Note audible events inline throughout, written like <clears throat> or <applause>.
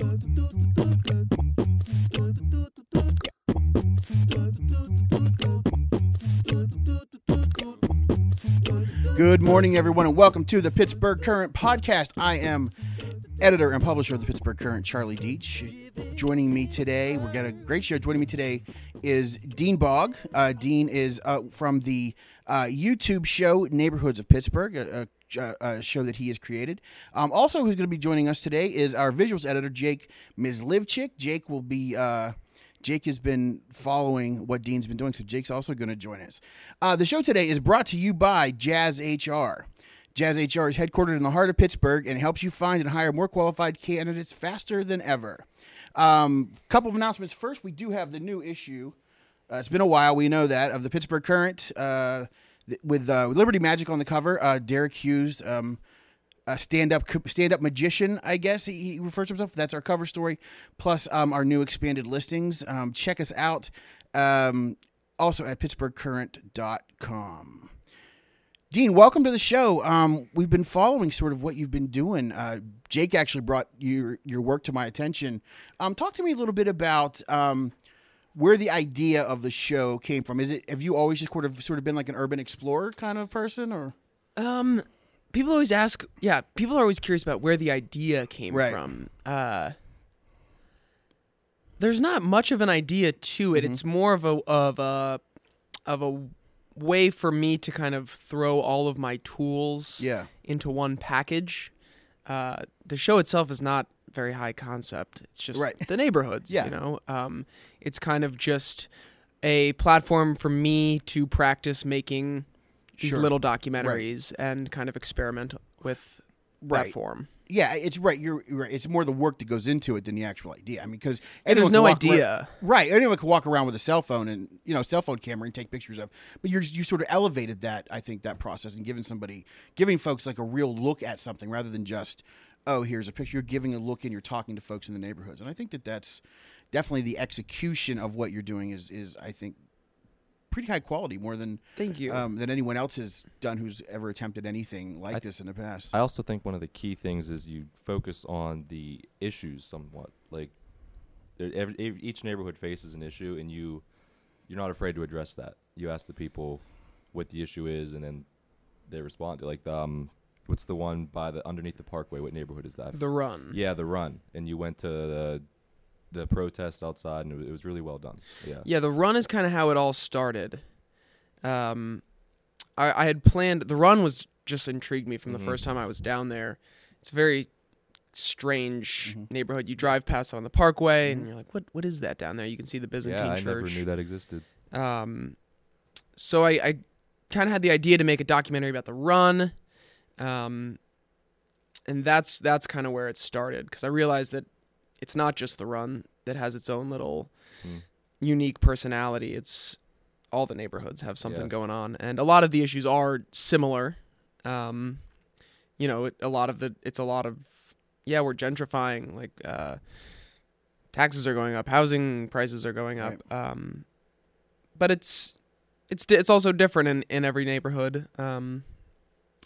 Good morning, everyone, and welcome to the Pittsburgh Current podcast. I am editor and publisher of the Pittsburgh Current, Charlie Deitch. Joining me today, we've got a great show. Joining me today is Dean Bog. Uh, Dean is uh, from the uh, YouTube show Neighborhoods of Pittsburgh, a, a, a show that he has created. Um, also, who's going to be joining us today is our visuals editor, Jake Mysliwczyk. Jake will be. Uh, Jake has been following what Dean's been doing, so Jake's also going to join us. Uh, the show today is brought to you by Jazz HR. Jazz HR is headquartered in the heart of Pittsburgh and helps you find and hire more qualified candidates faster than ever. Um, couple of announcements. First, we do have the new issue. Uh, it's been a while, we know that, of the Pittsburgh Current uh, th- with uh, Liberty Magic on the cover. Uh, Derek Hughes, um, a stand-up stand-up magician, I guess he, he refers to himself. That's our cover story, plus um, our new expanded listings. Um, check us out um, also at pittsburghcurrent.com. Dean, welcome to the show. Um, we've been following sort of what you've been doing. Uh, Jake actually brought your your work to my attention. Um, talk to me a little bit about um, where the idea of the show came from. Is it have you always just sort of sort of been like an urban explorer kind of person, or Um, people always ask. Yeah, people are always curious about where the idea came Right. from. Uh, there's not much of an idea to it. Mm-hmm. It's more of a of a of a way for me to kind of throw all of my tools yeah, into one package. Uh, the show itself is not very high concept. It's just Right. the neighborhoods. Yeah. You know, um, it's kind of just a platform for me to practice making these Sure. little documentaries and kind of experiment with Right. that form. yeah, it's right. You're, you're right. It's more the work that goes into it than the actual idea. I mean, because there's no idea. Right. Anyone can walk around with a cell phone and you know cell phone camera and take pictures of. But you're you sort of elevated that I think that process and giving somebody giving folks like a real look at something rather than just oh here's a picture. You're giving a look and you're talking to folks in the neighborhoods. And I think that that's definitely the execution of what you're doing is is I think pretty high quality more than Thank you. um, than anyone else has done who's ever attempted anything like I- this in the past. I also think one of the key things is you focus on the issues somewhat. Like every, each neighborhood faces an issue, and you you're not afraid to address that. You ask the people what the issue is, and then they respond. to Like the, um, what's the one by the underneath the parkway? What neighborhood is that? the run. yeah, the run. And you went to the the protest outside, and it was, it was really well done. Yeah. Yeah, the run is kind of how it all started. Um, I, I had planned the run was just intrigued me from the Mhm. first time I was down there. It's a very strange Mhm. neighborhood. You drive past it on the Parkway, and you're like, "What? What is that down there?" You can see the Byzantine yeah, I church. never knew that existed. Um, so I, I kind of had the idea to make a documentary about the run, um, and that's that's kind of where it started because I realized that it's not just the run that has its own little Hmm. unique personality. It's all the neighborhoods have something Yeah. going on, and a lot of the issues are similar. Um, you know, it, a lot of the it's a lot of yeah, we're gentrifying like. Uh, taxes are going up, housing prices are going up. Um, but it's it's it's also different in, in every neighborhood. Um,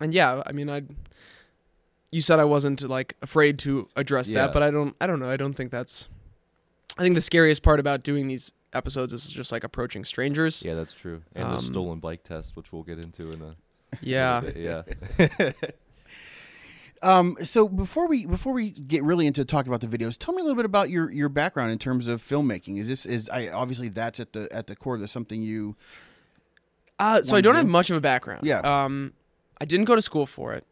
and yeah, I mean, I you said I wasn't like afraid to address Yeah. that, but I don't I don't know. I don't think that's. I think the scariest part about doing these episodes is just like approaching strangers. Yeah, that's true. And Um, the stolen bike test, which we'll get into in a Yeah. little yeah. <laughs> Um, so before we before we get really into talking about the videos, tell me a little bit about your your background in terms of filmmaking. Is this is I obviously that's at the at the core of this something you Uh, so I don't do? have much of a background. Yeah. Um, I didn't go to school for it.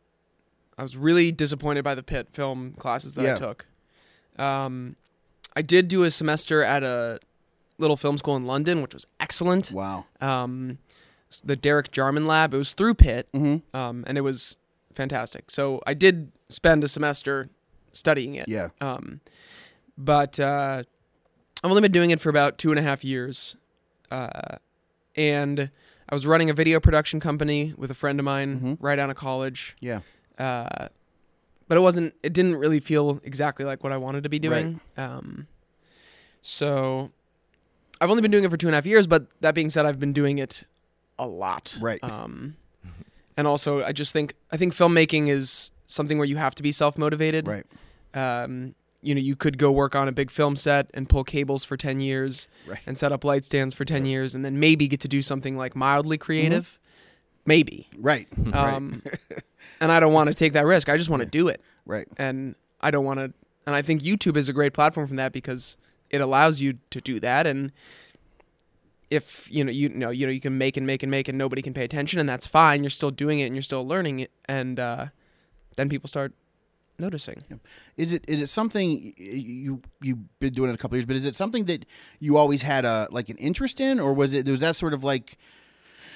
I was really disappointed by the Pitt film classes that Yeah. I took. Um, I did do a semester at a little film school in London, which was excellent. wow. Um, the Derek Jarman Lab. It was through Pitt, Mm-hmm. um, and it was fantastic. So I did spend a semester studying it. Yeah. Um, but uh, I've only been doing it for about two and a half years, uh, and I was running a video production company with a friend of mine Mhm. right out of college. Yeah. Uh, but it wasn't. It didn't really feel exactly like what I wanted to be doing. Um, so I've only been doing it for two and a half years. But that being said, I've been doing it a lot. Right. Um, and also, I just think I think filmmaking is something where you have to be self motivated Right. um, you know you could go work on a big film set and pull cables for 10 years Right. and set up light stands for 10 years and then maybe get to do something like mildly creative. Maybe. Right. <laughs> right. um, and i don't want to take that risk. I just want to do it. Right. and i don't want to and i think youtube is a great platform from that because it allows you to do that. And if you know you know you know you can make and make and make and nobody can pay attention and that's fine. You're still doing it and you're still learning it. And uh, then people start noticing Is it is it something you you've been doing it a couple years, but is it something that you always had a like an interest in, or was it was that sort of like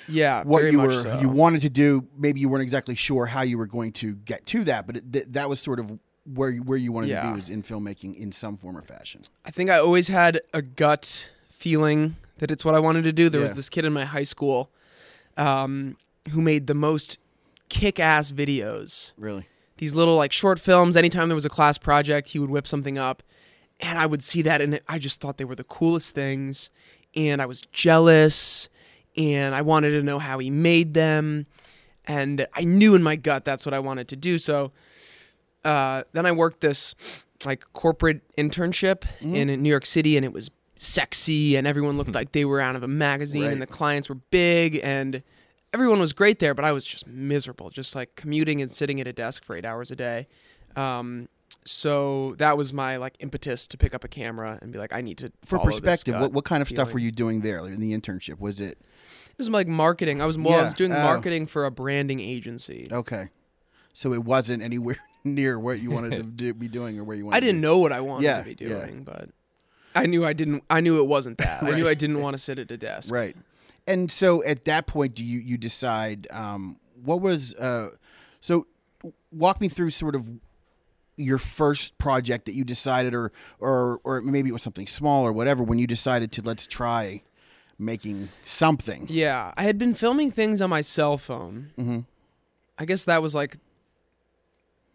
yeah what very you much were so. you wanted to do? Maybe you weren't exactly sure how you were going to get to that, but it, th- that was sort of where you, where you wanted to be was in filmmaking in some form or fashion. I think I always had a gut feeling that it's what I wanted to do. There was this kid in my high school um, who made the most kick-ass videos. Really, These little like short films. Anytime there was a class project, he would whip something up, and I would see that, and I just thought they were the coolest things, and I was jealous, and I wanted to know how he made them, and I knew in my gut that's what I wanted to do. So uh, then I worked this like corporate internship in New York City, and it was sexy, and everyone looked like they were out of a magazine, Right. and the clients were big, and everyone was great there, but I was just miserable, just like commuting and sitting at a desk for eight hours a day. Um, so that was my like impetus to pick up a camera and be like, I need to. for perspective, what what kind of stuff were you doing there like, in the internship? Was it It was like marketing. I was well, I was doing oh. marketing for a branding agency. okay? So it wasn't anywhere <laughs> near what you wanted to <laughs> do, be doing or where you wanted. I didn't know what I wanted Yeah, to be yeah. doing, but I knew I didn't. I knew it wasn't that. I knew I didn't <laughs> want to sit at a desk. Right. And so at that point, do you you decide um, what was uh, so? Walk me through sort of your first project that you decided, or or or maybe it was something small or whatever. When you decided to let's try making something. Yeah, I had been filming things on my cell phone. Mhm. I guess that was like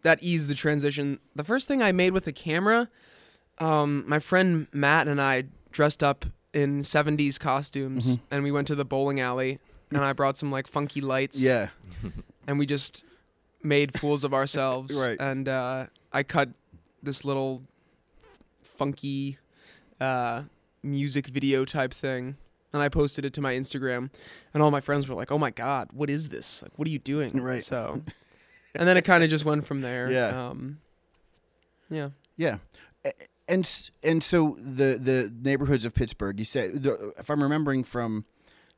that eased the transition. The first thing I made with a camera, um, my friend Matt and I dressed up in '70s costumes, Mm-hmm. and we went to the bowling alley, and I brought some like funky lights. Yeah. <laughs> and we just made fools of ourselves. Right. And uh, I cut this little funky uh, music video type thing, and I posted it to my Instagram, and all my friends were like, "Oh my god, what is this? Like, what are you doing?" Right. So, <laughs> and then it kind of just went from there. Yeah. Um, yeah. Yeah. And and so the the neighborhoods of Pittsburgh. You said, the, if I'm remembering from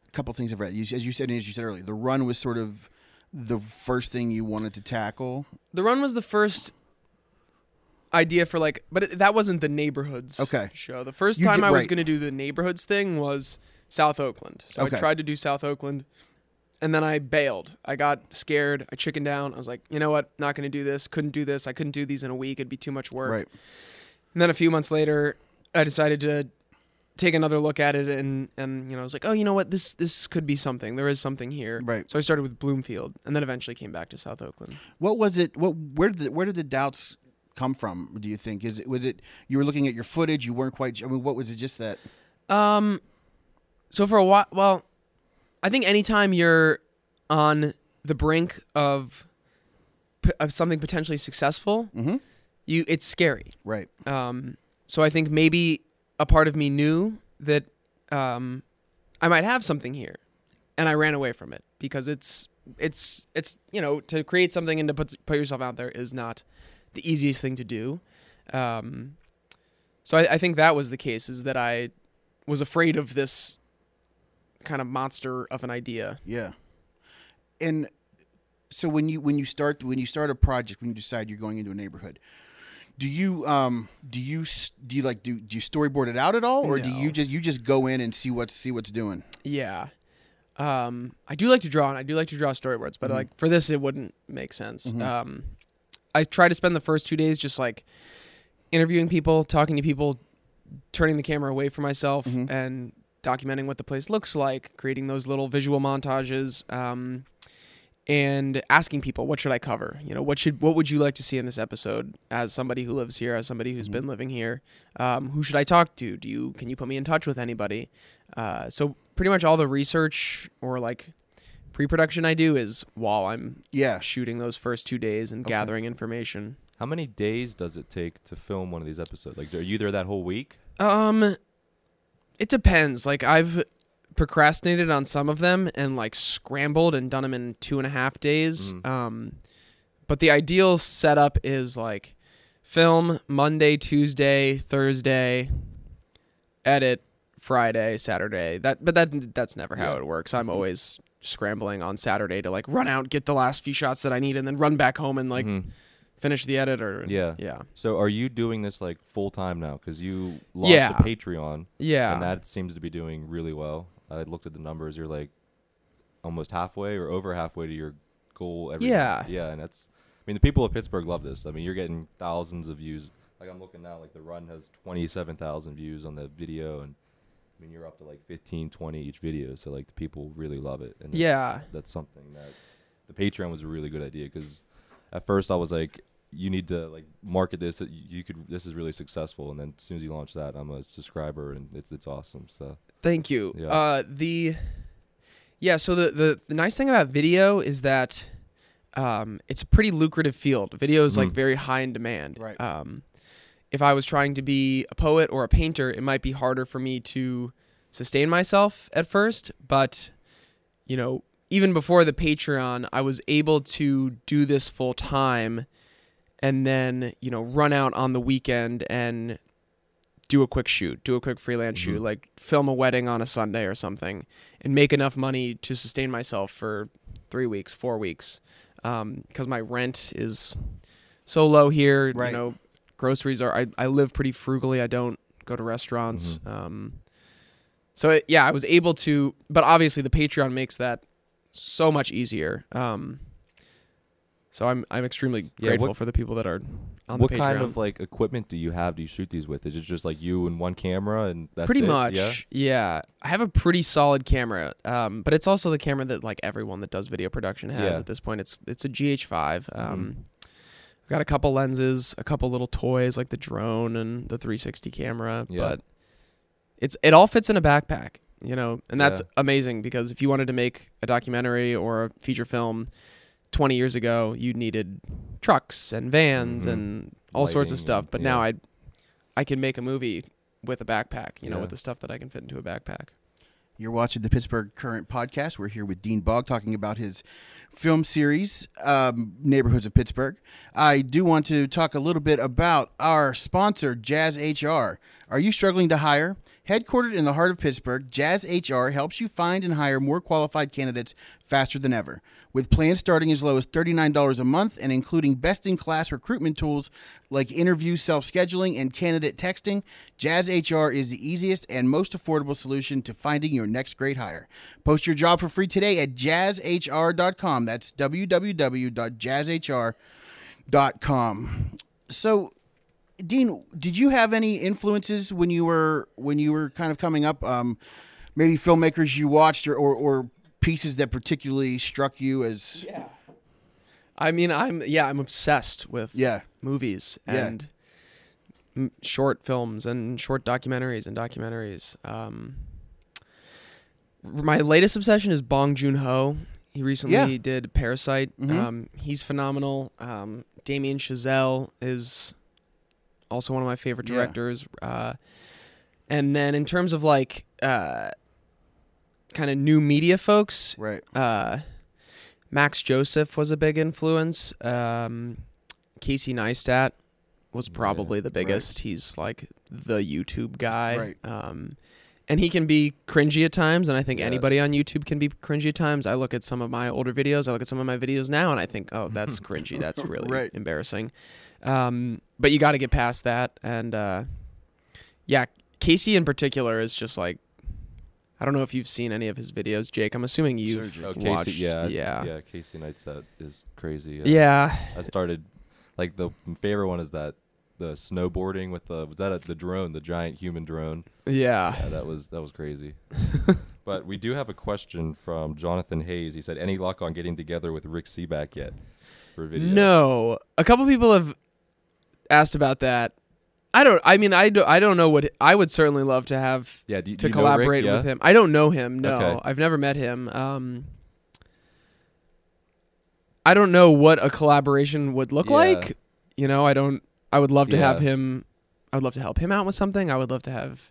a couple things I've read, you, as you said, and as you said earlier, the run was sort of the first thing you wanted to tackle. The run was the first idea for like, but it, that wasn't the neighborhoods Okay. show. The first You time did- I was right. going to do the neighborhoods thing was South Oakland. So Okay. I tried to do South Oakland, and then I bailed. I got scared. I chickened down. I was like, you know what? Not going to do this. Couldn't do this. I couldn't do these in a week. It'd be too much work. Right. And then a few months later, I decided to take another look at it and and you know I was like, oh, you know what? This this could be something. There is something here. Right. So I started with Bloomfield, and then eventually came back to South Oakland. What was it? What where did the, where did the doubts come from? Do you think is it was it you were looking at your footage? You weren't quite. I mean, what was it? Just that. Um, so for a while, well, I think anytime you're on the brink of of something potentially successful, Mhm. You it's scary. Right. Um, so I think maybe a part of me knew that um, I might have something here, and I ran away from it because it's it's it's you know to create something and to put put yourself out there is not the easiest thing to do. Um, so I, I think that was the case is that I was afraid of this kind of monster of an idea. Yeah. And so when you when you start when you start a project when you decide you're going into a neighborhood, do you um do you do you like do do you storyboard it out at all or do you just you just go in and see what's see what's doing? Yeah. Um, I do like to draw, and I do like to draw storyboards, but like for this, it wouldn't make sense. Um, I try to spend the first two days just like interviewing people, talking to people, turning the camera away from myself, and documenting what the place looks like, creating those little visual montages, um, and asking people what should I cover. You know, what should what would you like to see in this episode? As somebody who lives here, as somebody who's been living here, um, who should I talk to? Do you can you put me in touch with anybody? Uh, so pretty much all the research or like pre-production I do is while I'm Yeah. shooting those first two days and gathering information. How many days does it take to film one of these episodes? Like, are you there that whole week? Um, it depends. Like I've procrastinated on some of them and like scrambled and done them in two and a half days. Mhm. Um, but the ideal setup is like film Monday, Tuesday, Thursday, edit Friday, Saturday. That, but that that's never how Yeah. it works. I'm always scrambling on Saturday to like run out, get the last few shots that I need, and then run back home and like Mhm. finish the editor. Yeah. yeah, So, are you doing this like full time now? Because you launched Yeah. a Patreon, yeah. and that seems to be doing really well. I looked at the numbers. You're like almost halfway or over halfway to your goal. Every Yeah. Yeah, and that's. I mean, the people of Pittsburgh love this. I mean, you're getting thousands of views. Like I'm looking now, like the run has 27,000 views on the video, and I mean, you're up to like 15, 20 each video. So like the people really love it. And that's- Yeah. that's something that the Patreon was a really good idea because at first I was like, you need to like market this. You could. This is really successful, and then as soon as you launch that, I'm a subscriber, and it's it's awesome. So Thank you. Yeah. Uh, the yeah. So the, the the nice thing about video is that um, it's a pretty lucrative field. Video is like Mhm. very high in demand. Right. Um, if I was trying to be a poet or a painter, it might be harder for me to sustain myself at first. But you know, even before the Patreon, I was able to do this full time, and then you know run out on the weekend and do a quick shoot, do a quick freelance shoot, Mhm. like film a wedding on a Sunday or something, and make enough money to sustain myself for three weeks, four weeks, because my rent is so low here. Right. You know, groceries are. I I live pretty frugally. I don't go to restaurants. Mm-hmm. Um, so it, yeah, I was able to, but obviously the Patreon makes that so much easier. Um, so I'm I'm extremely Yeah, grateful what- for the people that are on what the Patreon. kind of like equipment do you have? Do you shoot these with? Is it just like you and one camera and that's pretty it? much Yeah. yeah. i have a pretty solid camera um, but it's also the camera that like everyone that does video production has Yeah. at this point it's it's a gh5 Mm-hmm. um, i've got a couple lenses a couple little toys like the drone and the 360 camera Yeah. but it's it all fits in a backpack you know and that's amazing because if you wanted to make a documentary or a feature film 20 years ago you needed trucks and vans Mhm. and all sorts of Lighting stuff and- but now i i can make a movie with a backpack you know with the stuff that i can fit into a backpack You're watching the Pittsburgh Current podcast. We're here with Dean Bog talking about his film series, um, Neighborhoods of Pittsburgh. I do want to talk a little bit about our sponsor, Jazz HR. Are you struggling to hire? Headquartered in the heart of Pittsburgh, Jazz HR helps you find and hire more qualified candidates faster than ever. With plans starting as low as $39 a month and including best in class recruitment tools like interview self scheduling and candidate texting, Jazz HR is the easiest and most affordable solution to finding your next great hire. Post your job for free today at jazzhr.com. That's www.jazzhr.com. So, Dean, did you have any influences when you were when you were kind of coming up? Um, maybe filmmakers you watched or, or, or pieces that particularly struck you as yeah i mean i'm yeah i'm obsessed with yeah movies Yeah. and m- short films and short documentaries and documentaries um my latest obsession is bong joon-ho he recently Yeah. did parasite Mhm. um he's phenomenal um damien chazelle is also one of my favorite Yeah. directors uh and then in terms of like uh kind of new media folks right uh, Max Joseph was a big influence. Um, Casey Neistat was Yeah, probably the right. biggest. He's like the YouTube guy. Right. Um, and he can be cringy at times, and I think Yeah. anybody on YouTube can be cringy at times. I look at some of my older videos, I look at some of my videos now, and I think, oh, that's <laughs> cringy. That's <laughs> really Right. embarrassing. Um, but you got to get past that, and uh, yeah, Casey in particular is just like, I don't know if you've seen any of his videos, Jake. I'm assuming you've Surgery. Oh, Casey, watched. yeah, yeah, yeah. Casey Neistat is crazy. uh, yeah. I started like the favorite one is that the snowboarding with the was that a, the drone, the giant human drone. Yeah. Yeah, that was that was crazy. <laughs> but we do have a question from Jonathan Hayes. He said, "Any luck on getting together with Rick Sebak yet for video?" No, a couple people have asked about that. I don't. I mean, I don't. I don't know what I would certainly love to have Yeah, do, do to you know Rick? collaborate Yeah? with him. I don't know him. No, Okay. I've never met him. Um, I don't know what a collaboration would look Yeah. like. You know, I don't. I would love to have him. I would love to help him out with something. I would love to have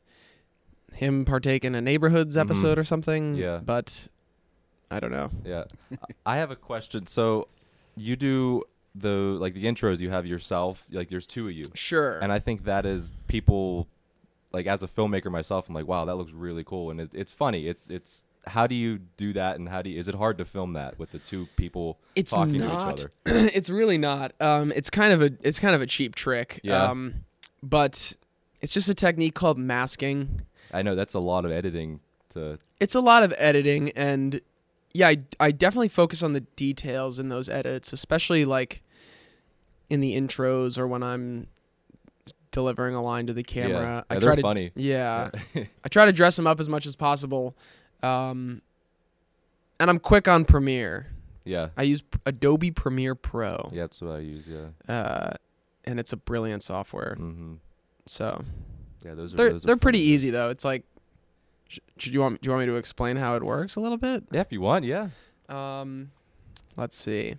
him partake in a neighborhoods Mhm. episode or something. Yeah. But I don't know. Yeah. <laughs> I have a question. So you do the like the intros you have yourself, like there's two of you. Sure. And I think that is people like as a filmmaker myself, I'm like, wow, that looks really cool and it, it's funny. It's it's how do you do that and how do you, is it hard to film that with the two people it's talking not. to each other? <clears throat> it's really not. Um, it's kind of a it's kind of a cheap trick. Yeah. Um, but it's just a technique called masking. I know that's a lot of editing to It's a lot of editing, and yeah, I I definitely focus on the details in those edits, especially like in the intros or when I'm delivering a line to the camera. I Yeah, try they're to funny. Yeah, <laughs> I try to dress them up as much as possible. Um, and I'm quick on Premiere. Yeah. I use Adobe Premiere Pro. Yeah, that's what I use, yeah. uh, and it's a brilliant software. Mhm. So Yeah, those are they're those are they're pretty funny. easy though. It's like, sh- should you want do you want me to explain how it works a little bit? Yeah, if you want, yeah. Um, let's see.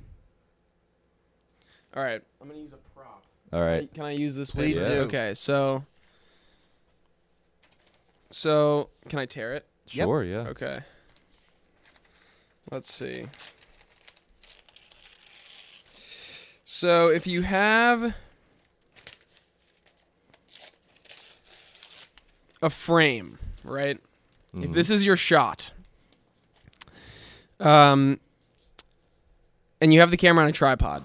All right, I'm gonna use a prop. All right. Can I use this? Please paper? do. Okay, so so can I tear it? Yep. Sure, yeah. Okay. Let's see. So if you have a frame, right? If Mhm. this is your shot, um, and you have the camera on a tripod,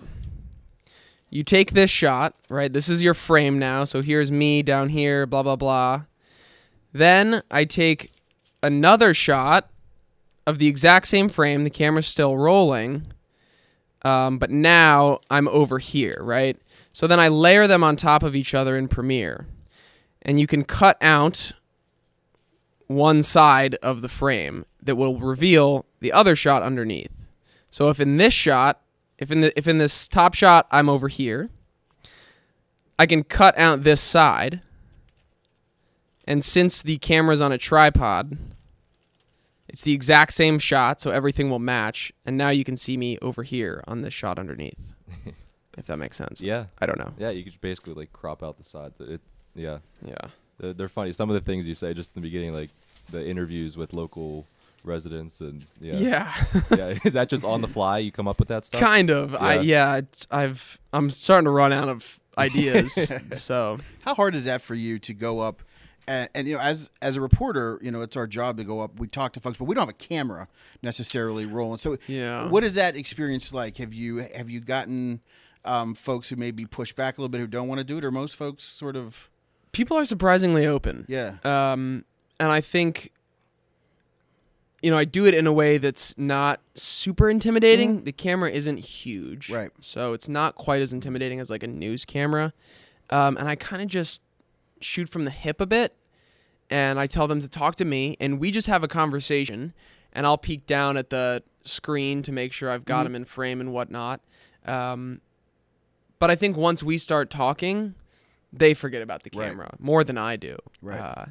you take this shot, right? This is your frame now. So here's me down here, blah, blah, blah. Then I take another shot of the exact same frame. The camera's still rolling. Um, but now I'm over here, right? So then I layer them on top of each other in Premiere. And you can cut out one side of the frame that will reveal the other shot underneath. So if in this shot, if in the if in this top shot I'm over here, I can cut out this side. And since the camera's on a tripod, it's the exact same shot, so everything will match. And now you can see me over here on this shot underneath. <laughs> if that makes sense. Yeah. I don't know. Yeah, you could basically like crop out the sides. It yeah. Yeah. They're, they're funny. Some of the things you say just in the beginning, like the interviews with local residents, and yeah, Yeah. <laughs> yeah. Is that just on the fly? You come up with that stuff? kind of. I Yeah. yeah, I've I'm starting to run out of ideas. <laughs> so, How hard is that for you to go up? And, and you know, as as a reporter, you know, it's our job to go up. We talk to folks, but we don't have a camera necessarily rolling. So, Yeah. what is that experience like? Have you have you gotten um, folks who maybe push back a little bit who don't want to do it, or most folks sort of people are surprisingly open. yeah, Um, and I think, you know, I do it in a way that's not super intimidating. The camera isn't huge, Right. So it's not quite as intimidating as like a news camera. Um, and I kind of just shoot from the hip a bit, and I tell them to talk to me, and we just have a conversation, and I'll peek down at the screen to make sure I've got Mhm. them in frame and whatnot. Um, but I think once we start talking, they forget about the Right. camera more than I do. Right. Uh,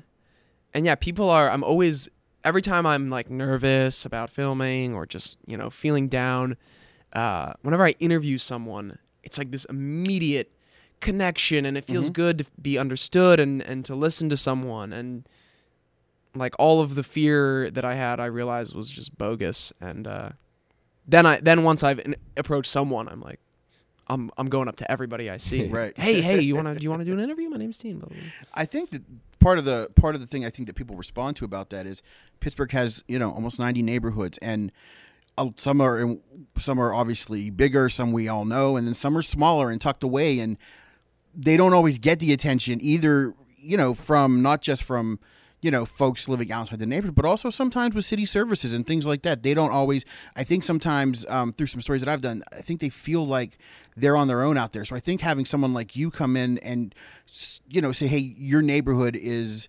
and yeah, people are. I'm always every time I'm like nervous about filming or just you know feeling down. Uh, whenever I interview someone, it's like this immediate connection, and it feels Mhm. good to be understood and and to listen to someone and like all of the fear that I had, I realized was just bogus. And uh, then I then once I've in- approached someone, I'm like. I'm, I'm going up to everybody I see. <laughs> Right. Hey, hey, you wanna do <laughs> you wanna do an interview? My name's Dean. I think that part of the part of the thing I think that people respond to about that is Pittsburgh has you know almost ninety neighborhoods and uh, some are in, some are obviously bigger, some we all know, and then some are smaller and tucked away, and they don't always get the attention either. You know, from not just from you know folks living outside the neighborhood, but also sometimes with city services and things like that. They don't always. I think sometimes um, through some stories that I've done, I think they feel like they're on their own out there. So I think having someone like you come in and you know say, hey, your neighborhood is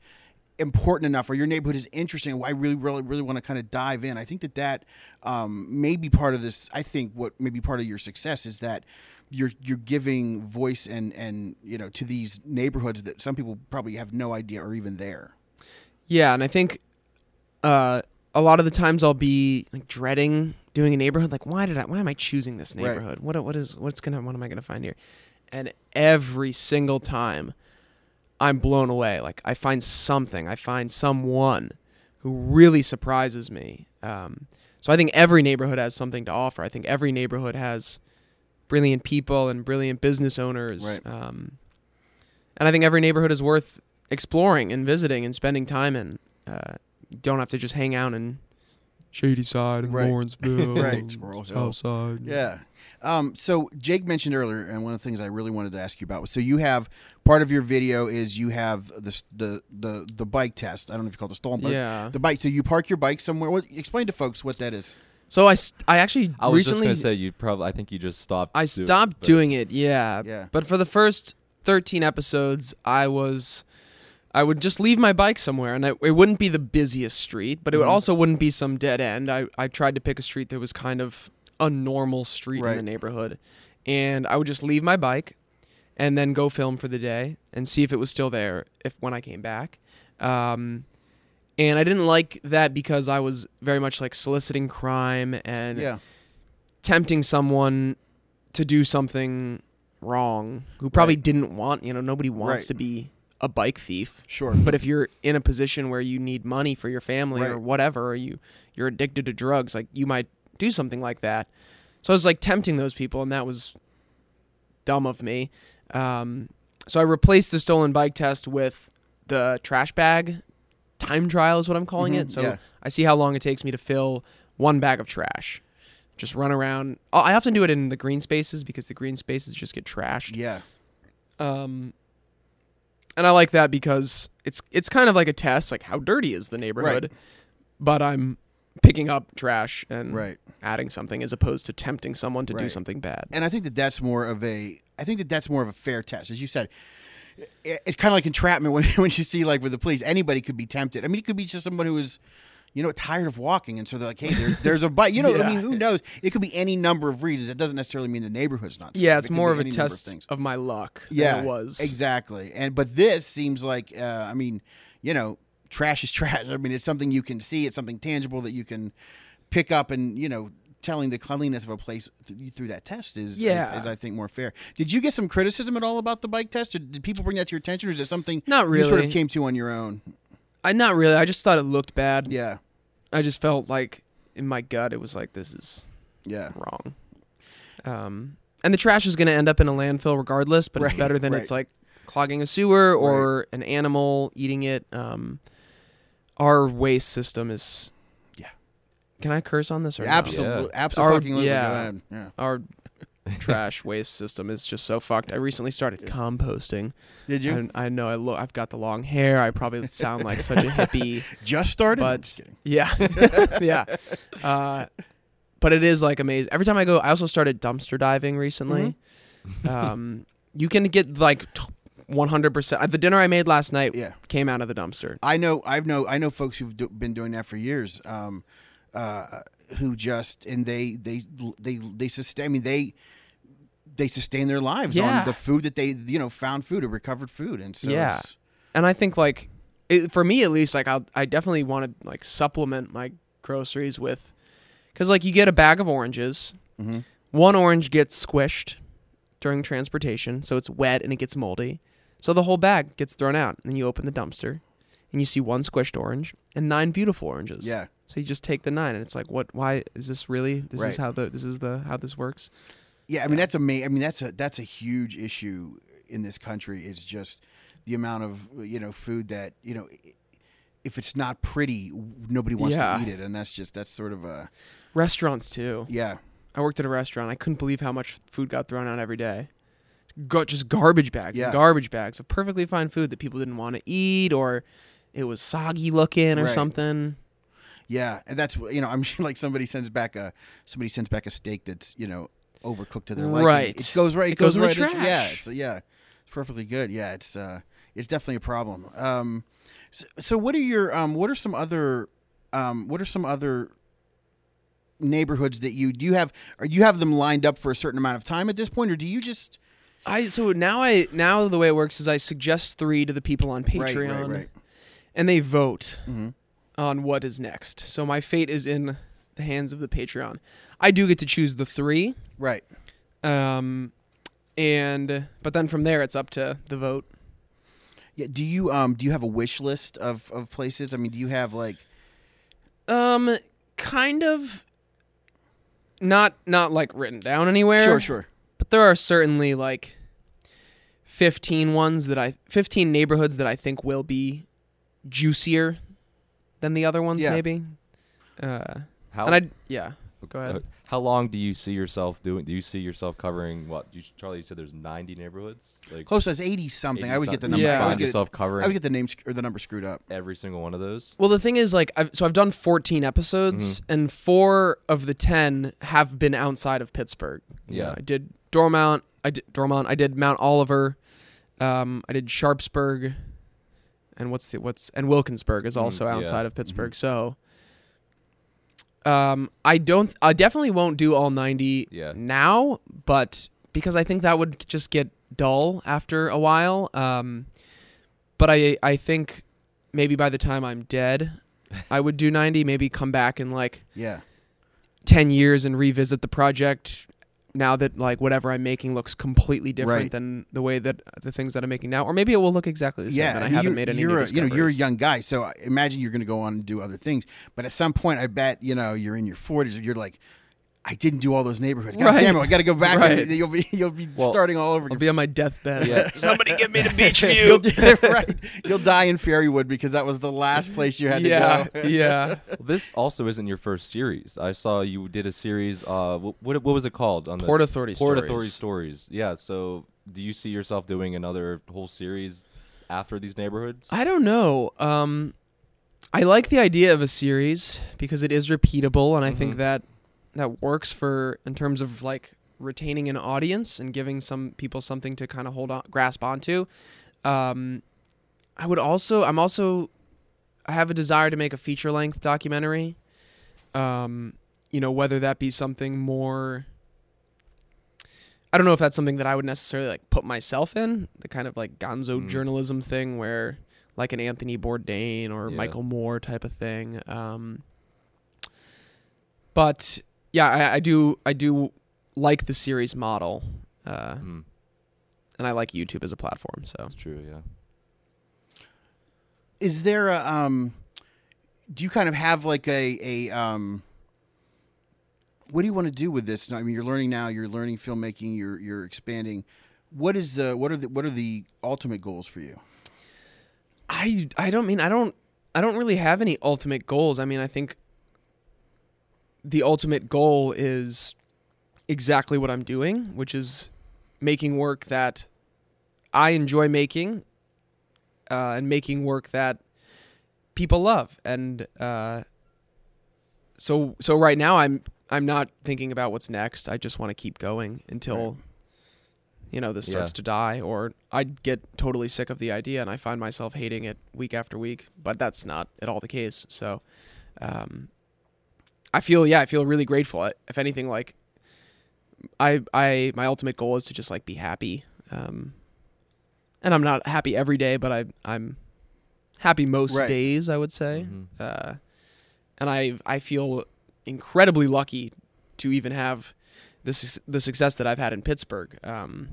important enough or your neighborhood is interesting i really really really want to kind of dive in i think that that um, may be part of this i think what may be part of your success is that you're you're giving voice and and you know to these neighborhoods that some people probably have no idea are even there Yeah, and I think uh, a lot of the times I'll be like dreading doing a neighborhood. Like, why did I? Why am I choosing this Right. neighborhood? What what is what's gonna what am I gonna find here? and every single time I'm blown away. Like I find something, I find someone who really surprises me. Um, so I think every neighborhood has something to offer. I think every neighborhood has brilliant people and brilliant business owners. Right. Um, and I think every neighborhood is worth exploring and visiting and spending time in. Uh, you don't have to just hang out in Shady Side and Right. <laughs> Lawrenceville, Right. Southside. Yeah. Um, so Jake mentioned earlier, and one of the things I really wanted to ask you about was so you have part of your video is you have the the the, the bike test. I don't know if you call it the stolen bike. Yeah. The bike. So you park your bike somewhere. What? Explain to folks what that is. So I, st- I actually I was recently just gonna say you probably. I think you just stopped. I do- stopped but- doing it. Yeah. Yeah. But for the first 13 episodes, I was I would just leave my bike somewhere and I, it wouldn't be the busiest street, but it would Mhm. also wouldn't be some dead end. I I tried to pick a street that was kind of a normal street in the neighborhood. And I would just leave my bike and then go film for the day and see if it was still there if when I came back. Um and I didn't like that because I was very much like soliciting crime and Yeah. tempting someone to do something wrong who probably Right. didn't want, you know, nobody wants Right. to be a bike thief. Sure. But if you're in a position where you need money for your family or whatever, or you you're addicted to drugs, like you might do something like that. So I was like tempting those people, and that was dumb of me. Um, so I replaced the stolen bike test with the trash bag time trial, is what I'm calling Mhm, it. So yeah. I see how long it takes me to fill one bag of trash. Just run around. Oh, I often do it in the green spaces because the green spaces just get trashed. yeah. Um, and I like that because it's it's kind of like a test, like how dirty is the neighborhood, but I'm picking up trash and Right. adding something as opposed to tempting someone to do something bad. And I think that that's more of a. I think that that's more of a fair test, as you said. It- It's kind of like entrapment when <laughs> when you see like with the police, anybody could be tempted. I mean, it could be just someone who is, you know, tired of walking, and so they're like, "Hey, there, <laughs> there's a bike." You know, I mean, who knows? It could be any number of reasons. It doesn't necessarily mean the neighborhood's not. safe. Yeah, it's could more of a test things. of my luck. yeah, it was exactly. And but this seems like, uh, I mean, you know, trash is <laughs> trash. I mean, it's something you can see. It's something tangible that you can pick up, and you know, telling the cleanliness of a place th- through that test is, Yeah. is I think more fair. Did you get some criticism at all about the bike test, or did people bring that to your attention, or is it something Not you sort of came to on your own? I not really. I just thought it looked bad. Yeah, I just felt like in my gut it was like this is yeah, wrong. Um, and the trash is going to end up in a landfill regardless, but Right, it's better than right. it's like clogging a sewer or an animal eating it. Um, our waste system is. Yeah. Can I curse on this or no? absolutely, Yeah. absolutely. Yeah. Yeah. Our <laughs> trash waste system is just so fucked. I recently started composting. Did you And I know I look. I've got the long hair. I probably sound like such a <laughs> hippie. just started? but- just. Yeah, <laughs> yeah. Uh, but it is like amazing. Every time I go, I also started dumpster diving recently. Mm-hmm. Um, you can get like one hundred percent. The dinner I made last night Yeah. came out of the dumpster. I know, I've know, I know folks who've do, been doing that for years, um, uh, who just and they they they they sustain. I mean, they they sustain their lives Yeah. on the food that they you know found food or recovered food, and so Yeah. And I think like it, for me at least, like I'll, I definitely want to like supplement my groceries with, because like you get a bag of oranges, Mhm. one orange gets squished during transportation, so it's wet and it gets moldy. So the whole bag gets thrown out, and then you open the dumpster, and you see one squished orange and nine beautiful oranges. yeah. So you just take the nine, and it's like, what? Why is this really? This Right. is how the this is the how this works. Yeah, I mean that's a ma- I mean that's a that's a huge issue in this country. It's just the amount of you know food that you know if it's not pretty, nobody wants Yeah. to eat it, and that's just that's sort of a Restaurants too. yeah. I worked at a restaurant. I couldn't believe how much food got thrown out every day. Got just garbage bags, Yeah. garbage bags of perfectly fine food that people didn't want to eat, or it was soggy looking or Right. something. Yeah, and that's you know I'm <laughs> sure like somebody sends back a somebody sends back a steak that's you know overcooked to their liking. Right. It goes right. It, It goes in the right into- yeah, it's yeah, it's perfectly good. Yeah, it's uh, it's definitely a problem. Um, so, so what are your um, what are some other um, what are some other neighborhoods that you do you have or you have them lined up for a certain amount of time at this point or do you just I so now I now the way it works is I suggest three to the people on Patreon, right right and they vote Mhm. On what is next. So my fate is in the hands of the Patreon. I do get to choose the three. right Um, and but then from there it's up to the vote. Yeah. Do you um do you have a wish list of of places? I mean, do you have like Um, kind of. Not not like written down anywhere. sure sure But there are certainly like 15 ones that I 15 neighborhoods that I think will be juicier than the other ones Yeah. maybe. Uh How and I yeah, go ahead. uh, how long do you see yourself doing? Do you see yourself covering what? You, Charlie, you said there's 90 neighborhoods. Like close as eighty something. 80 I would get the something. number. Yeah. I You find get, it, yourself I would get the name sc- or the number screwed up. every single one of those. Well, the thing is like I've, so I've done 14 episodes Mm-hmm. and 4 of the 10 have been outside of Pittsburgh. You know, Yeah. I did Dormont, I did Dormont, I did Mount Oliver. Um I did Sharpsburg and what's the what's and Wilkinsburg is Mm, also yeah. outside of Pittsburgh. So um I don't I definitely won't do all 90 Yeah. now, but because I think that would just get dull after a while. Um but I I think maybe by the time I'm dead, <laughs> I would do 90, maybe come back in like Yeah. 10 years and revisit the project now that like whatever I'm making looks completely different Right. than the way that uh, the things that I'm making now or maybe it will look exactly the same Yeah, and I, haven't made any You're a, you know you're a young guy, so I imagine you're going to go on and do other things. But at some point, I bet you know you're in your 40s, and you're like, I didn't do all those neighborhoods. God Right. damn it, I got to go back. Right. And <laughs> you'll be you'll be Well, starting all over again. I'll be on my deathbed. Yeah. <laughs> Somebody get me to <laughs> Beach You'll View. right. You'll die in Fairywood because that was the last place you had yeah, to go. yeah. Well, this also isn't your first series. I saw you did a series. Uh, what what was it called? On the Port Authority Port Stories. Authority Stories. Yeah. So, do you see yourself doing another whole series after these neighborhoods? I don't know. Um, I like the idea of a series because it is repeatable, and I think Mhm. that that works for in terms of like retaining an audience and giving some people something to kind of hold on, grasp onto. Um, I would also, I'm also, I have a desire to make a feature length documentary. Um, you know, whether that be something more. I don't know if that's something that I would necessarily like put myself in, the kind of like gonzo Mm. journalism thing where like an Anthony Bourdain or Yeah. Michael Moore type of thing. Um, but yeah, I, I do I do like the series model, uh, Mm, and I like YouTube as a platform. So that's true. Yeah. Is there a um? Do you kind of have like a a um? What do you want to do with this? I mean, you're learning now. You're learning filmmaking. You're you're expanding. What is the what are the what are the ultimate goals for you? I I don't mean I don't I don't really have any ultimate goals. I mean I think the ultimate goal is exactly what I'm doing, which is making work that I enjoy making, uh, and making work that people love. And uh, so so right now I'm I'm not thinking about what's next. I just want to keep going until Right. you know this Yeah. starts to die, or I get totally sick of the idea and I find myself hating it week after week. But that's not at all the case. So. Um, I feel yeah, I feel really grateful. If anything, like I I my ultimate goal is to just like be happy. Um, and I'm not happy every day, but I I'm happy most Right. days. I would say. Mhm. Uh, and I I feel incredibly lucky to even have the suc- the success that I've had in Pittsburgh. Um,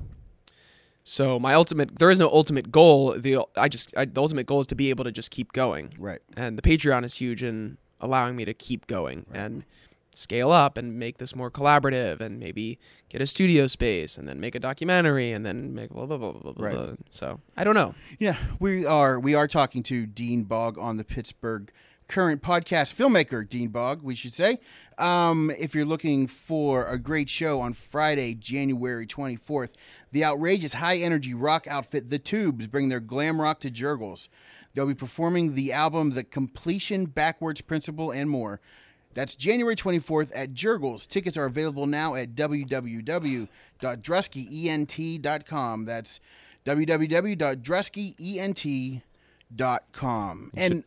so my ultimate there is no ultimate goal. The I just I, the ultimate goal is to be able to just keep going Right. and the Patreon is huge in allowing me to keep going and scale up and make this more collaborative and maybe get a studio space and then make a documentary and then make blah blah blah blah blah. Right. blah. So I don't know. Yeah, we are we are talking to Dean Bog on the Pittsburgh Current podcast filmmaker Dean Bog, we should say. Um, if you're looking for a great show on Friday, January 24th, the outrageous high energy rock outfit The Tubes bring their glam rock to Jergel's. They'll be performing the album The Completion Backwards Principle and more. That's January 24th at Jergel's. Tickets are available now at www.druskyent.com. That's www.druskyent.com. And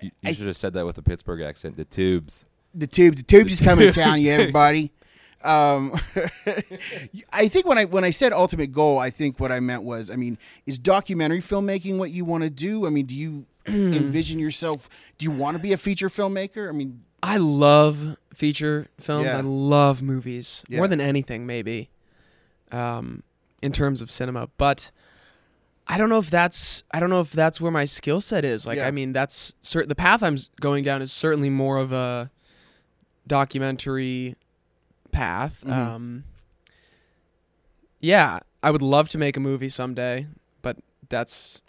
You, should have said that with a Pittsburgh accent. The tubes. the tubes, the tubes is coming to town, <laughs> you everybody. Um, <laughs> I think when I when I said ultimate goal, I think what I meant was, I mean, is documentary filmmaking what you want to do? I mean, do you <clears throat> envision yourself? Do you want to be a feature filmmaker? I mean, I love feature films. Yeah. I love movies Yeah. more than anything, maybe. Um, in terms of cinema, but I don't know if that's I don't know if that's where my skill set is. Like Yeah. I mean, that's cer- the path I'm going down is certainly more of a documentary path. Mhm. Um, yeah, I would love to make a movie someday, but that's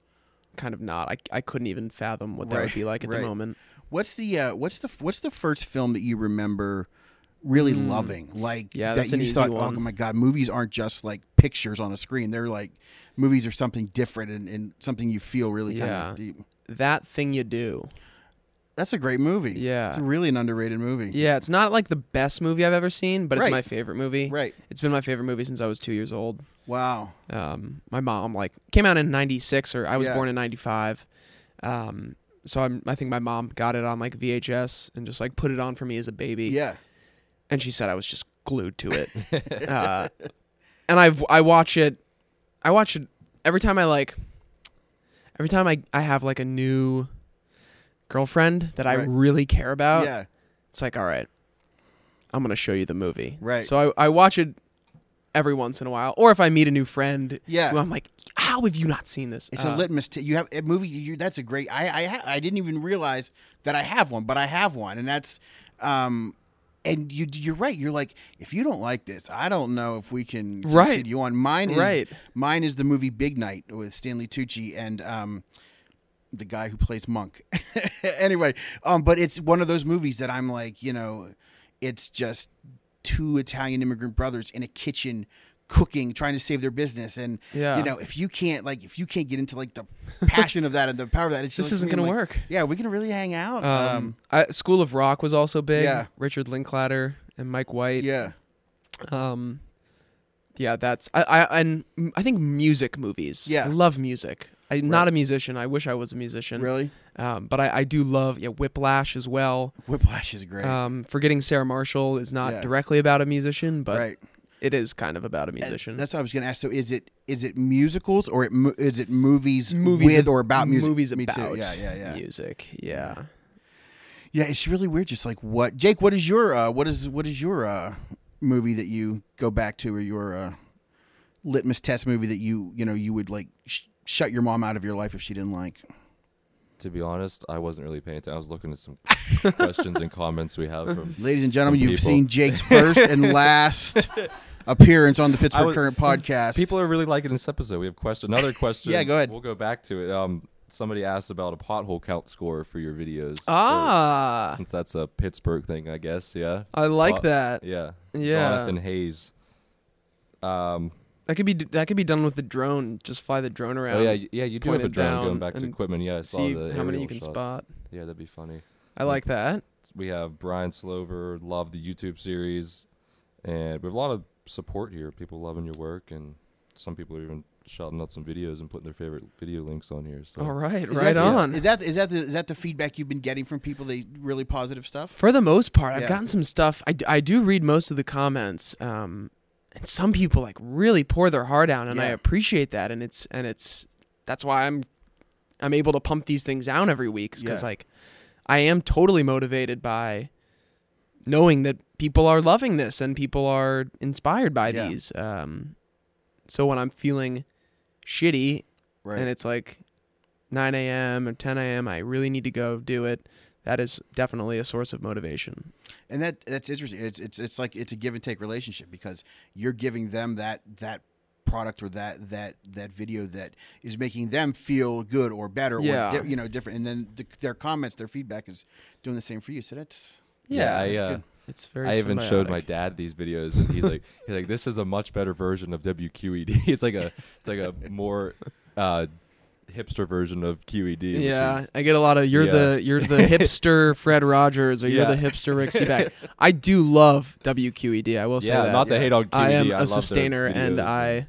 kind of not. I I couldn't even fathom what that would be like at right. the moment. What's the uh, what's the what's the first film that you remember really Mm. loving? Like Yeah, that you thought, one. oh my god, movies aren't just like pictures on a screen. They're like movies are something different and, and something you feel really kind Yeah. of deep. That thing you do. That's a great movie. Yeah. It's really an underrated movie. Yeah, it's not like the best movie I've ever seen, but it's Right. my favorite movie. Right. It's been my favorite movie since I was two years old. Wow. Um, my mom like came out in '96, or I was Yeah. born in '95. Um, so I'm, I think my mom got it on like VHS and just like put it on for me as a baby. Yeah. and she said I was just glued to it. <laughs> uh, and I've I watch it, I watch it every time I like, every time I I have like a new girlfriend that I Right. really care about. yeah. It's like all right, I'm gonna show you the movie. Right. So I I watch it every once in a while, or if I meet a new friend, Yeah. who I'm like, how have you not seen this? It's Uh, a litmus test. You have a movie. You, that's a great. I I, ha- I didn't even realize that I have one, but I have one, and that's um, and you you're right. You're like, if you don't like this, I don't know if we can Right. continue on. Mine is Right. mine is the movie Big Night with Stanley Tucci and um, the guy who plays Monk. <laughs> anyway, um, but it's one of those movies that I'm like, you know, it's just two Italian immigrant brothers in a kitchen cooking trying to save their business and Yeah. you know if you can't like if you can't get into like the <laughs> passion of that and the power of that it's This just isn't gonna like, work. yeah we can really hang out Um, um, I, School of Rock was also big. Yeah. Richard Linklater and Mike White. yeah Um, yeah, that's I, I and I think music movies. Yeah. I love music. I'm not a musician. I wish I was a musician. really Um, but I, I do love yeah Whiplash as well. whiplash is great Um, Forgetting Sarah Marshall is not Yeah. directly about a musician, but right it is kind of about a musician. that's what i was gonna ask so is it is it musicals or it, mo- is it movies movies with or about music Movies about yeah yeah yeah music. Yeah. yeah it's really weird just like what jake what is your uh what is what is your uh movie that you go back to or your uh litmus test movie that you you know you would like sh- shut your mom out of your life if she didn't like To be honest, I wasn't really paying attention. I was looking at some <laughs> questions and comments we have from. Ladies and gentlemen, you've people. seen Jake's first and <laughs> last appearance on the Pittsburgh was- Current podcast. People are really liking this episode. We have question. Another <laughs> question. Yeah, go ahead. We'll go back to it. Um, somebody asked about a pothole count score for your videos. Ah, Or- since that's a Pittsburgh thing, I guess. Yeah. I like that. Yeah. Yeah. Jonathan Hayes. Um. That could be that could be done with the drone. Just fly the drone around. Oh yeah, yeah. You do point have a drone down going back to equipment. Yeah, I saw See the how many you can shots. spot. Yeah, that'd be funny. I like that. We have Brian Slover, love the YouTube series, and we have a lot of support here. People loving your work, and some people are even shouting out some videos and putting their favorite video links on here. So All right, Is right that, on. Is that is that the is that the feedback you've been getting from people? They really positive stuff. For the most part, I've gotten some stuff. I, d- I do read most of the comments, um, and some people like really pour their heart out, and I appreciate that. And it's and it's that's why I'm I'm able to pump these things out every week because Yeah. like I am totally motivated by knowing that people are loving this and people are inspired by Yeah. these. Um, so when I'm feeling shitty Right. and it's like 9 a.m. or 10 a.m., I really need to go do it. That is definitely a source of motivation. and that that's interesting. It's it's it's like it's a give and take relationship because you're giving them that that product or that that that video that is making them feel good or better Yeah. or di- you know different and then the, their comments their feedback is doing the same for you so that's Yeah, I, that's uh, good. It's very. I even showed my dad these videos, and he's like, <laughs> he's like, this is a much better version of WQED. <laughs> it's like a, it's like a more uh, hipster version of QED. which Yeah, is- I get a lot of you're Yeah. the you're the hipster <laughs> Fred Rogers or you're the hipster Rick Sebak. <laughs> I do love WQED. I will say yeah, that. not to Yeah. hate on QED. I am love a sustainer, and I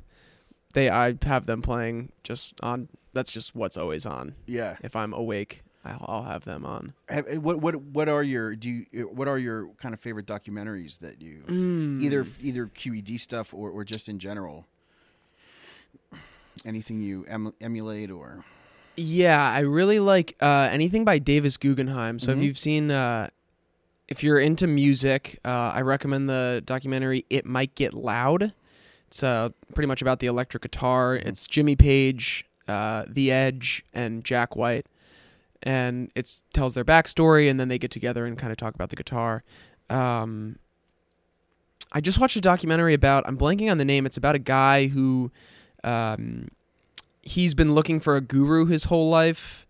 they I have them playing just on. That's just what's always on. yeah If I'm awake, I'll, I'll have them on. Have, eh, what what what are your do you eh, what are your kind of favorite documentaries that you Mm. either either QED stuff or, or just in general anything you em- emulate or Yeah, I really like uh, anything by Davis Guggenheim. So Mhm. if you've seen, uh, if you're into music, uh, I recommend the documentary "It Might Get Loud." It's uh, pretty much about the electric guitar. It's Jimmy Page, uh, The Edge, and Jack White, and it tells their backstory, and then they get together and kind of talk about the guitar. Um, I just watched a documentary about. I'm blanking on the name. It's about a guy who, um, he's been looking for a guru his whole life,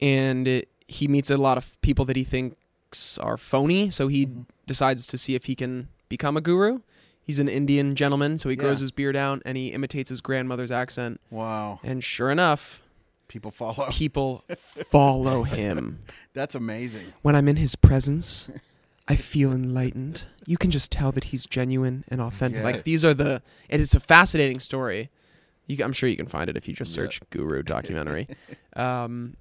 and it, he meets a lot of people that he thinks are phony. So he Mhm. decides to see if he can become a guru. He's an Indian gentleman, so he grows his beard out and he imitates his grandmother's accent. Wow. And sure enough, People follow. people <laughs> follow him. That's amazing. When I'm in his presence, I feel enlightened. You can just tell that he's genuine and authentic. Yeah. Like these are the. It is a fascinating story. You, I'm sure you can find it if you just Yeah. search "guru <laughs> documentary." um,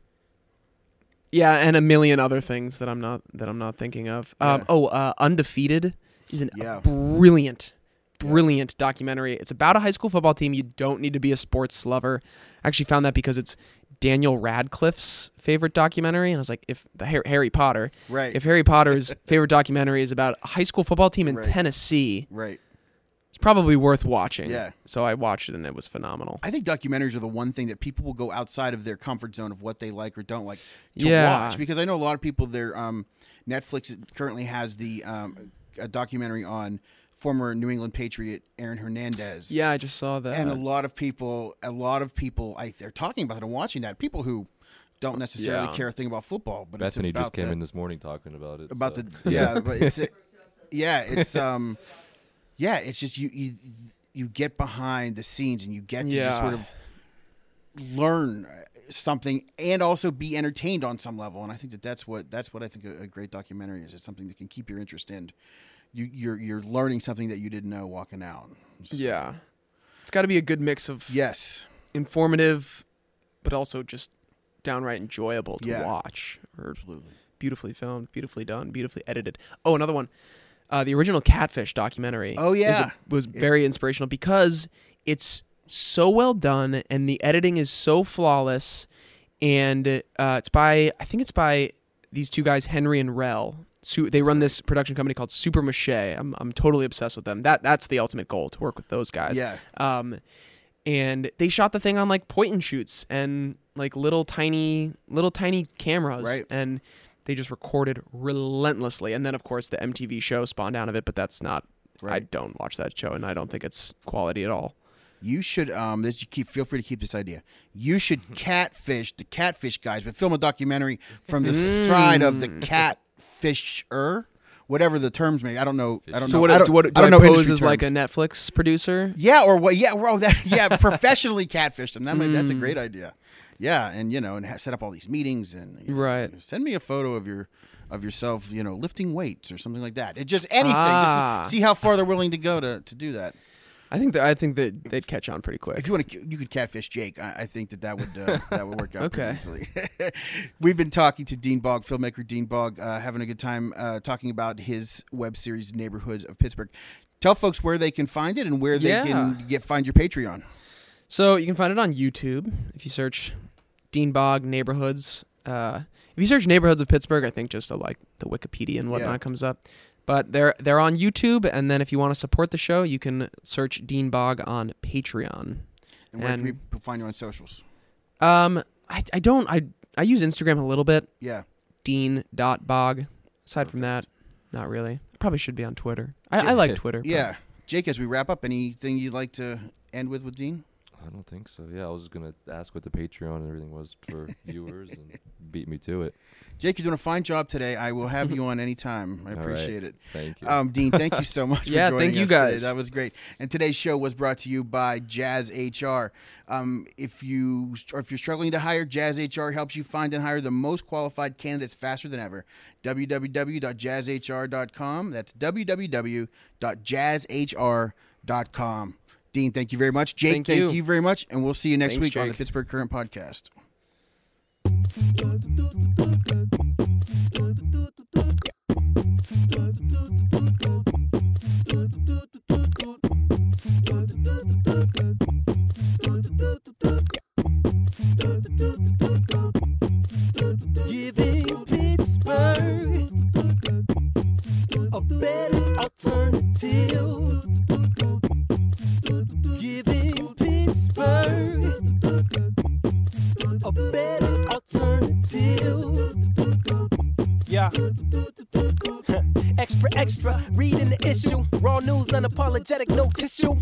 yeah, and a million other things that I'm not that I'm not thinking of. Um, Yeah. Oh, uh, undefeated is an Yeah. brilliant, brilliant documentary. It's about a high school football team. You don't need to be a sports lover. I actually found that because it's Daniel Radcliffe's favorite documentary, and I was like, if the Har- Harry Potter, Right. if Harry Potter's <laughs> favorite documentary is about a high school football team in Right. Tennessee, right. It's probably worth watching. Yeah. So I watched it and it was phenomenal. I think documentaries are the one thing that people will go outside of their comfort zone of what they like or don't like to Yeah. watch because I know a lot of people there um Netflix currently has the um a documentary on former New England Patriot Aaron Hernandez. Yeah, I just saw that. and a lot of people a lot of people I they're talking about it and watching that. People who don't necessarily Yeah. care a thing about football, but Bethany it's about just came the, in this morning talking about it. about so. the yeah, but it's <laughs> yeah, it's um yeah, it's just you you you get behind the scenes and you get to just sort of learn uh, something and also be entertained on some level and I think that that's what that's what I think a, a great documentary is it's something that can keep your interest in you you're you're learning something that you didn't know walking out yeah, it's got to be a good mix of yes informative, but also just downright enjoyable to Yeah. watch. Or absolutely beautifully filmed, beautifully done, beautifully edited. Oh, another one. Uh, the original Catfish documentary. Oh, is a- yeah. was very inspirational because it's so well done and the editing is so flawless. And uh, it's by I think it's by these two guys, Henry and Rel. Su- they run this production company called Supermarché. I'm I'm totally obsessed with them. That that's the ultimate goal to work with those guys. yeah Um, and they shot the thing on like point and shoots and like little tiny little tiny cameras Right. and they just recorded relentlessly and then of course the mtv show spawned out of it but that's not i don't watch that show and i don't think it's quality at all You should um this you keep feel free to keep this idea. You should <laughs> catfish the catfish guys, but film a documentary from the side of the catfisher, whatever the terms may. I don't know. I don't so know. what, I do, what I do don't I, know pose as like a netflix producer yeah or what? Yeah, well, that, yeah, <laughs> professionally catfish them. That might, that's a great idea. Yeah, and you know, and ha- set up all these meetings and you know, Right. Send me a photo of your of yourself, you know, lifting weights or something like that. It just anything. Ah. Just see how far they're willing to go to to do that. i think that i think that they'd catch on pretty quick If you want to, you could catfish Jake. I, I think that that would uh, <laughs> that would work out Okay. pretty easily. <laughs> We've been talking to Dean Bog, filmmaker Dean Bog, uh, having a good time uh, talking about his web series Neighborhoods of Pittsburgh. Tell folks where they can find it and where they can get find your Patreon. So you can find it on YouTube if you search Dean Bog Neighborhoods. Uh, if you search Neighborhoods of Pittsburgh, I think just like the Wikipedia and whatnot Yeah. comes up. But they're they're on YouTube, and then if you want to support the show, you can search Dean Bog on Patreon. And where And- can we find you on socials? Um, I, I don't I I use Instagram a little bit. Yeah. Dean dot Bog. Aside from that, not really. Probably should be on Twitter. I, I like Twitter. but- Yeah. Jake, as we wrap up, anything you'd like to end with with Dean? I don't think so. Yeah, I was just gonna ask what the Patreon and everything was for <laughs> viewers, and beat me to it. Jake, you're doing a fine job today. I will have you on <laughs> anytime. I All right. appreciate it. Thank you. Um, Dean, thank you so <laughs> much Yeah, for joining thank you us today. guys. That was great. And today's show was brought to you by Jazz HR. Um, if you or if you're struggling to hire, Jazz HR helps you find and hire the most qualified candidates faster than ever. www.jazzhr.com. That's www.jazzhr.com. Dean, thank you very much. Jake, Thank thank, you. you. very much. And we'll see you next Thanks, week on the Pittsburgh Current Podcast. Giving news, unapologetic, no tissue.